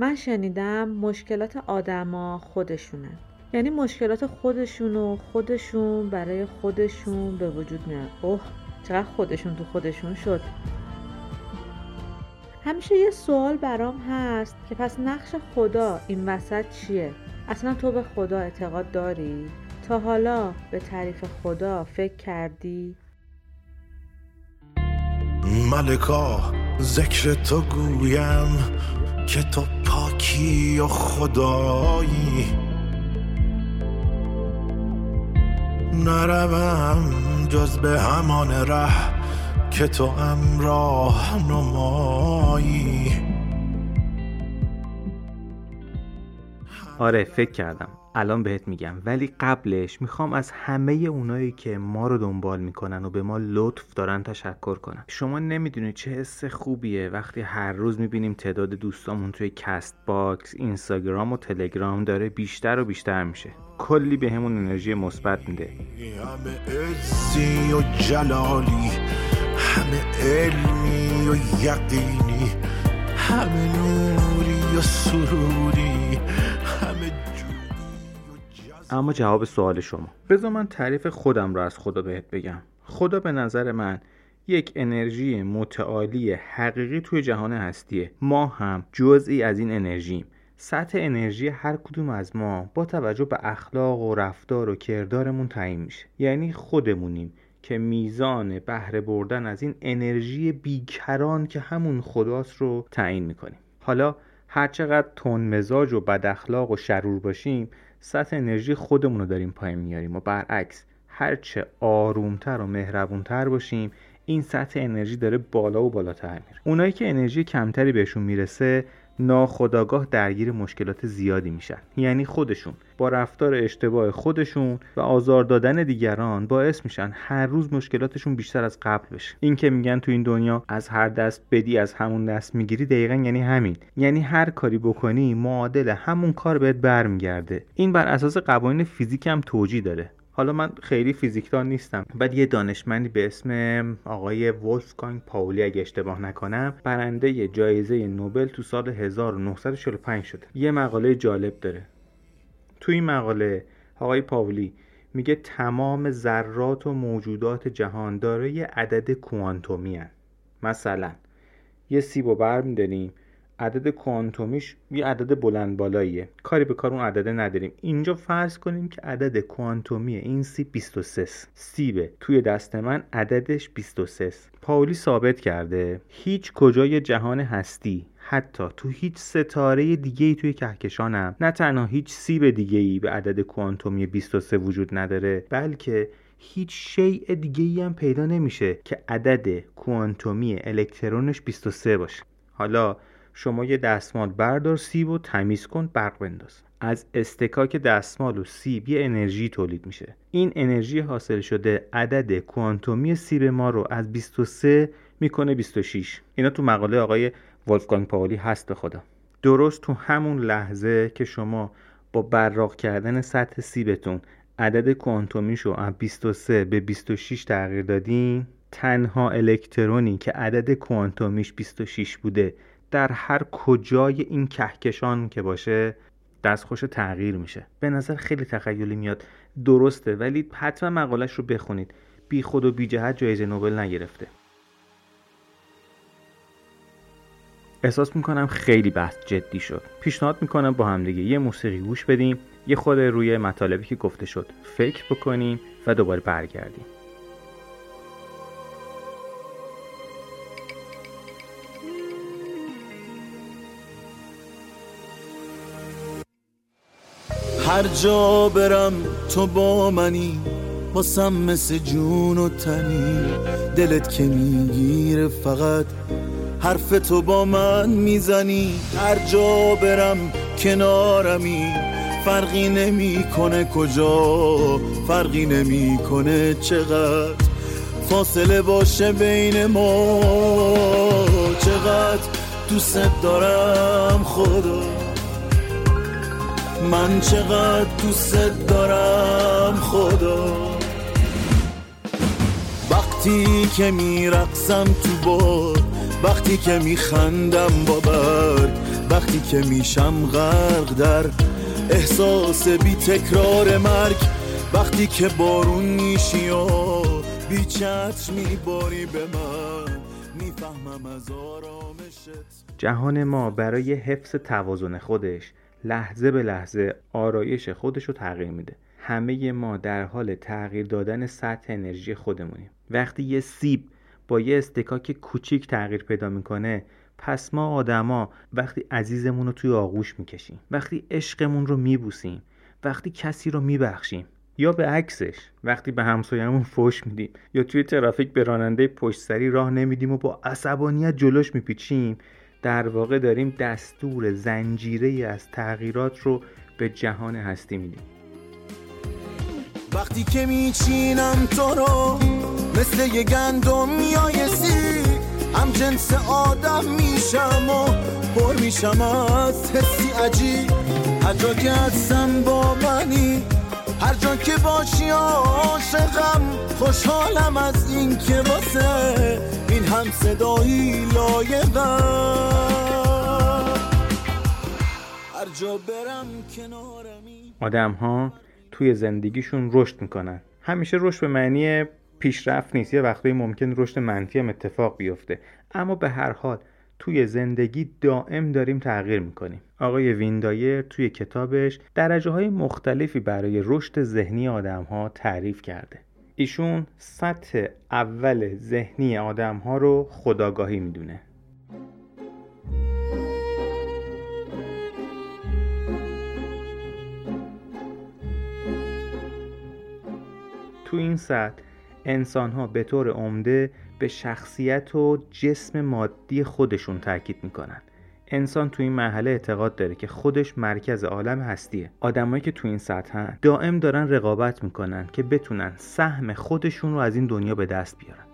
من شنیدم مشکلات آدما خودشونن یعنی مشکلات خودشون و خودشون برای خودشون به وجود میاد اوه چقدر خودشون تو خودشون شد همیشه یه سوال برام هست که پس نقش خدا این وسط چیه؟ اصلا تو به خدا اعتقاد داری؟ تا حالا به تعریف خدا فکر کردی؟ ملکا ذکر تو گویم که تو پاکی و خدایی. نروم جز به همان ره که توام راه نمایی. آره فکر کردم. الان بهت میگم. ولی قبلش می‌خوام از همه اونایی که ما رو دنبال می‌کنن و به ما لطف دارن تشکر کنم. شما نمی‌دونید چه حس خوبیه وقتی هر روز می‌بینیم تعداد دوستامون توی Castbox اینستاگرام و تلگرام داره بیشتر و بیشتر میشه. کلی به همون انرژی مثبت میده. همه و جلالی همه علمی و یقینی همه نوری و سروری اما جواب سوال شما. بذار من تعریف خودم رو از خدا بهت بگم. خدا به نظر من یک انرژی متعالی حقیقی توی جهان هستیه. ما هم جزئی از این انرژیم. سطح انرژی هر کدوم از ما با توجه به اخلاق و رفتار و کردارمون تعیین میشه. یعنی خودمونیم که میزان بهره بردن از این انرژی بیکران که همون خداست رو تعیین می‌کنیم. حالا هرچقدر تون مزاج و بد اخلاق و شرور باشیم سطح انرژی خودمون رو داریم پایین میاریم و برعکس هرچه آرومتر و مهربونتر باشیم این سطح انرژی داره بالا و بالاتر میره. اونایی که انرژی کمتری بهشون می‌رسه ناخداگاه درگیر مشکلات زیادی میشن. یعنی خودشون. با رفتار اشتباه خودشون و آزار دادن دیگران باعث میشن هر روز مشکلاتشون بیشتر از قبل بشه. این که میگن تو این دنیا از هر دست بدی از همون دست می‌گیری دقیقا یعنی همین. یعنی هر کاری بکنی معادل همون کار بهت برمیگرده. این بر اساس قوانین فیزیک هم توجیه داره. حالا من خیلی فیزیکدان نیستم بعد یه دانشمندی به اسم آقای وولفگانگ پاولی اگه اشتباه نکنم برنده جایزه نوبل تو سال 1945 شده یه مقاله جالب داره تو این مقاله آقای پاولی میگه تمام ذرات و موجودات جهان دارای عدد کوانتومی هن. مثلا یه سیب و بر میداریم عدد کوانتومیش یه عدد بلند بالاییه. کاری به کار اون عدده نداریم. اینجا فرض کنیم که عدد کوانتومی این سیب 23 سیبه. توی دست من عددش 23 پاولی ثابت کرده. هیچ کجای جهان هستی حتی تو هیچ ستاره دیگه ای توی کهکشانم نه تنها هیچ سیب دیگه ای به عدد کوانتومی 23 وجود نداره بلکه هیچ شیء دیگه ای هم پیدا نمیشه که عدد کوانتومی الکترونش 23 باشه. حالا شما یه دستمال بردار سیب و تمیز کن برق بنداز. از استکاک دستمال و سیب یه انرژی تولید میشه. این انرژی حاصل شده عدد کوانتومی سیب ما رو از 23 می‌کنه 26 اینا تو مقاله آقای ولفگانگ پاولی هست به خدا. درست تو همون لحظه که شما با براق کردن سطح سیبتون عدد کوانتومیش رو از 23 به 26 تغییر دادین تنها الکترونی که عدد کوانتومیش 26 بوده در هر کجای این کهکشان که باشه دستخوش تغییر میشه. به نظر خیلی تخیلی میاد. درسته ولی حتما مقالش رو بخونید. بی خود و بی جهت جایزه نوبل نگرفته. احساس می‌کنم خیلی بحث جدی شد. پیشنهاد می‌کنم با همدیگه یه موسیقی گوش بدیم. یه خود روی مطالبی که گفته شد فکر بکنیم و دوباره برگردیم. هر جا برم تو با منی واسم مثل جون و تنی. دلت که می‌گیره فقط حرف تو با من می‌زنی. هر جا برم کنارمی فرقی نمی‌کنه کجا فرقی نمی‌کنه چقدر. فاصله باشه بین ما چقدر دوست دارم خدا. من چقدر دوست دارم خدا. وقتی که میرقصم تو باد وقتی که میخندم با برگ وقتی که میشم غرق در احساس بی تکرار مرگ وقتی که بارون میشی و بی چتر میباری به من می‌فهمم از آرامشت. جهان ما برای حفظ توازن خودش لحظه به لحظه آرایش خودش رو تغییر میده. همه ما در حال تغییر دادن سطح انرژی خودمونیم. وقتی یه سیب با یه استکاک کوچیک تغییر پیدا می‌کنه پس ما آدما وقتی عزیزمون رو توی آغوش می‌کشیم وقتی عشقمون رو میبوسیم وقتی کسی رو میبخشیم یا به عکسش وقتی به همسایه‌مون فوش میدیم یا توی ترافیک به راننده پشت سری راه نمیدیم و با عصبانیت جلوش میپیچیم در واقع داریم دستور زنجیره از تغییرات رو به جهان هستی میدیم. وقتی که میچینم تو رو مثل یه گندم میایسی هم جنس آدم میشم و پر میشم از حسی عجیب. هر جا که هستم با منی هر جا که باشی عاشقم خوشحالم از این که واسه هم صدایی لایقم آدم ها توی زندگیشون رشد می‌کنن. همیشه رشد به معنی پیشرفت نیست. یه وقتی ممکن رشد منفی هم اتفاق بیفته. اما به هر حال توی زندگی دائم داریم تغییر می‌کنیم. آقای ویندایر توی کتابش درجه های مختلفی برای رشد ذهنی آدم ها تعریف کرده. ایشون سطح اول ذهنی آدم ها رو خداگاهی می‌دونه. تو این سطح انسان ها به طور عمده به شخصیت و جسم مادی خودشون تاکید می‌کنن. انسان تو این مرحله اعتقاد داره که خودش مرکز عالم هستیه. آدمایی که تو این سطحن دائم دارن رقابت می‌کنن که بتونن سهم خودشون رو از این دنیا به دست بیارن.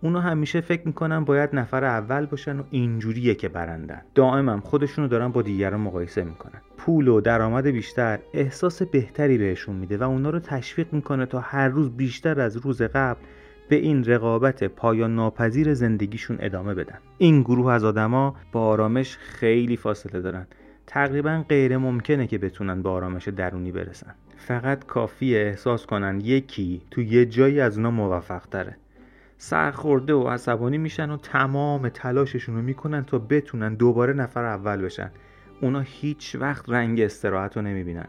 اونا همیشه فکر می‌کنن باید نفر اول باشن و اینجوریه که برندن. دائم هم خودشون رو دارن با دیگران مقایسه می‌کنن. پول و درآمد بیشتر احساس بهتری بهشون میده و اونا رو تشویق می‌کنه تا هر روز بیشتر از روز قبل به این رقابت پایان ناپذیر زندگیشون ادامه بدن. این گروه از آدما با آرامش خیلی فاصله دارن. تقریبا غیر ممکنه که بتونن به آرامش درونی برسن. فقط کافیه احساس کنن یکی تو یه جایی از اونا موفق تره. سرخورده و عصبانی میشن و تمام تلاششون رو می‌کنن تا بتونن دوباره نفر اول بشن. اونا هیچ وقت رنگ استراحت رو نمی‌بینن.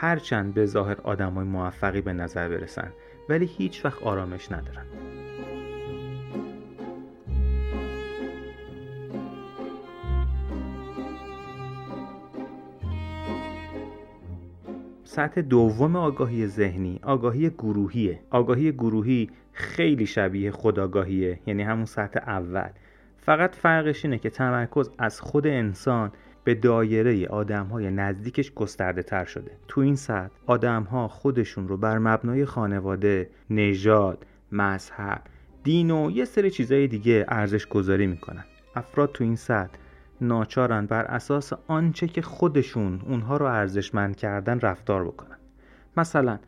هرچند به ظاهر آدمای موفقی به نظر برسن ولی هیچ وقت آرامش ندارن. سطح دوم آگاهی ذهنی آگاهی گروهیه. آگاهی گروهی خیلی شبیه خداگاهیه یعنی همون سطح اول. فقط فرقش اینه که تمرکز از خود انسان به دایره آدم های نزدیکش گسترده تر شده. تو این سطح آدم ها خودشون رو بر مبنای خانواده، نژاد، مذهب، دین و یه سری چیزای دیگه ارزش گذاری می‌کنن. افراد تو این سطح ناچارن بر اساس آنچه که خودشون اونها رو ارزشمند کردن رفتار بکنن. مثلا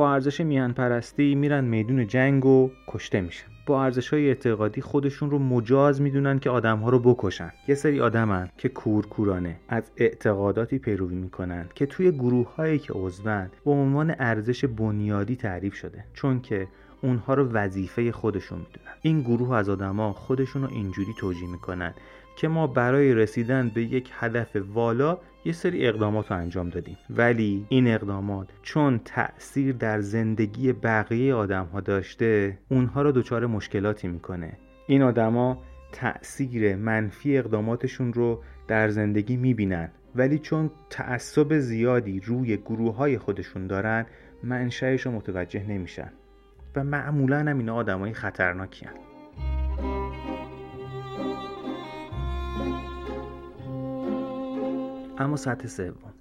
با ارزش میهن پرستی میرن میدون جنگ و کشته میشن. با ارزش های اعتقادی خودشون رو مجاز می‌دونن که آدم ها رو بکشن. یه سری آدمن که کورکورانه از اعتقاداتی پیروی می‌کنن که توی گروه هایی که عضون به عنوان ارزش بنیادی تعریف شده چون که اونها رو وظیفه خودشون می‌دونن. این گروه از آدما خودشون رو اینجوری توجیه می‌کنن که ما برای رسیدن به یک هدف والا یه سری اقدامات رو انجام دادیم. ولی این اقدامات چون تأثیر در زندگی بقیه آدم ها داشته اونها رو دچار مشکلاتی می‌کنه. این آدما تأثیر منفی اقداماتشون رو در زندگی می‌بینن. ولی چون تعصب زیادی روی گروه های خودشون دارن منشأش رو متوجه نمیشن. و معمولا هم اینا آدمای خطرناکی هن. اما سطح سوم.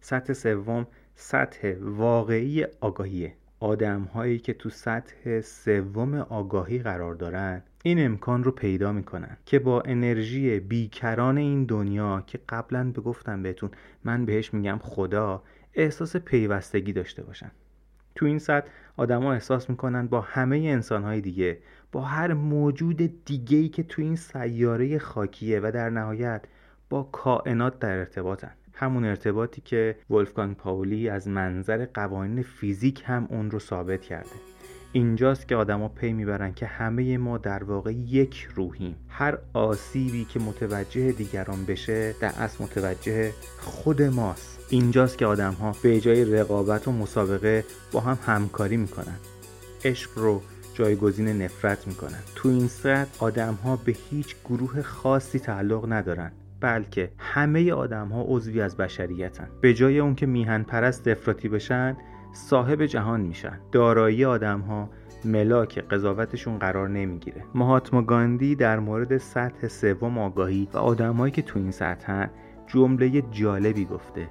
سطح سوم سطح واقعی آگاهیه. آدم هایی که تو سطح سوم آگاهی قرار دارن این امکان رو پیدا می‌کنن که با انرژی بیکران این دنیا که قبلا بگفتم بهتون من بهش میگم خدا احساس پیوستگی داشته باشن. تو این سطح آدما احساس می‌کنن با همه انسانهای دیگه با هر موجود دیگهی که تو این سیاره خاکیه و در نهایت با کائنات در ارتباطن. همون ارتباطی که ولفگانگ پاولی از منظر قوانین فیزیک هم اون رو ثابت کرده. اینجاست که آدما پی می‌برن که همه ما در واقع یک روحیم. هر آسیبی که متوجه دیگران بشه در اصل متوجه خود ماست. اینجاست که آدم ها به جای رقابت و مسابقه با هم همکاری می‌کنن. عشق رو جایگزین نفرت می‌کنن. تو این صورت آدم ها به هیچ گروه خاصی تعلق ندارن. بلکه همه آدم ها عضوی از بشریتن. به جای اون که میهن پرست افراطی بشن صاحب جهان میشن. دارایی آدم ها ملاک قضاوتشون قرار نمی‌گیره. مهاتما گاندی در مورد سطح سوم آگاهی و آدمایی که تو این سطحن جمله جالبی گفته.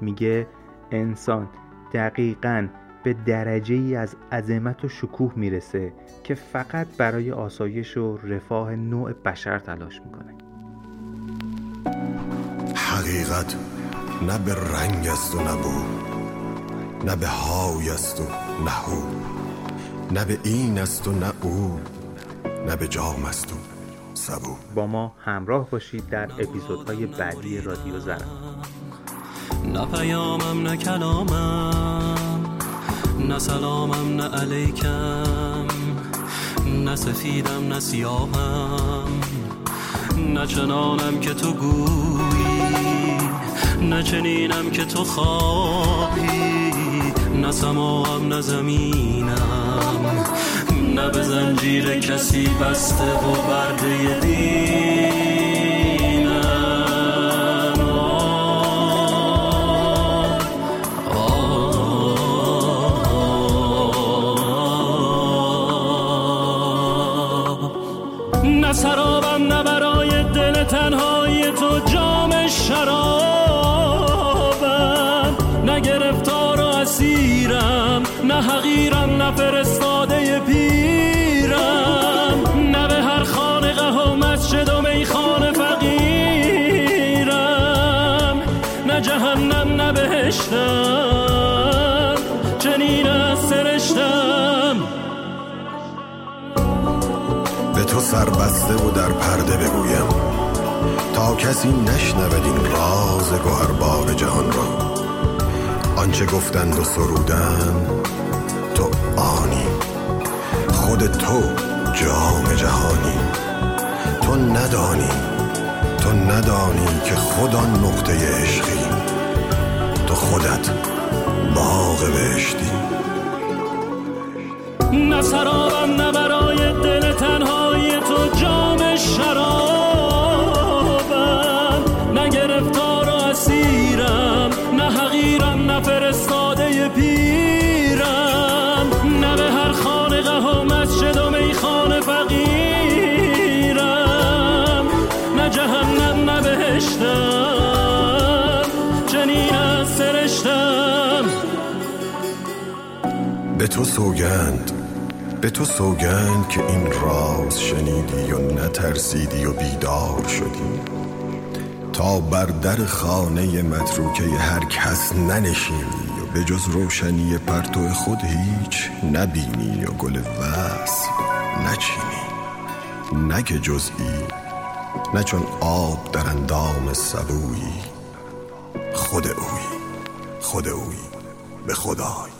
میگه انسان دقیقا به درجه ای از عظمت و شکوه می‌رسه که فقط برای آسایش و رفاه نوع بشر تلاش می‌کنه. حقیقت نه به رنگ است و نه نه به های است و نه هو نه به این است و نه او نه به جام است و سبو. با ما همراه باشید در اپیزودهای بعدی رادیو زرم. نه پیامم نه کلامم نه سلامم نه علیکم نه سفیدم نه سیاهم نه چنانم که تو گویی نه چنینم که تو خواهی نه سماهم نه زمینم. نه به زنجیر کسی بسته و برده دینم بهشتم چنین از سرشتم. به تو سربسته و در پرده بگویم تا کسی نشنود این راز گوهربار جهان را. آنچه گفتند و سرودن تو آنی. خود تو جام جهانی. تو ندانی تو ندانی که خود آن نقطه عشقی. خودت باغ بهشتی. نه سرابم نه برای دل تنهای تو جام شرابم به تو سوگند به تو سوگند که این راز شنیدی و نترسیدی و بیدار شدی. تا بر در خانه متروکه هر کس ننشینی و به جز روشنی پرتو خود هیچ نبینی و گل وصل نچینی. نه که جزئی نه چون آب در اندام سبویی. خود اوی خود اوی به خدای.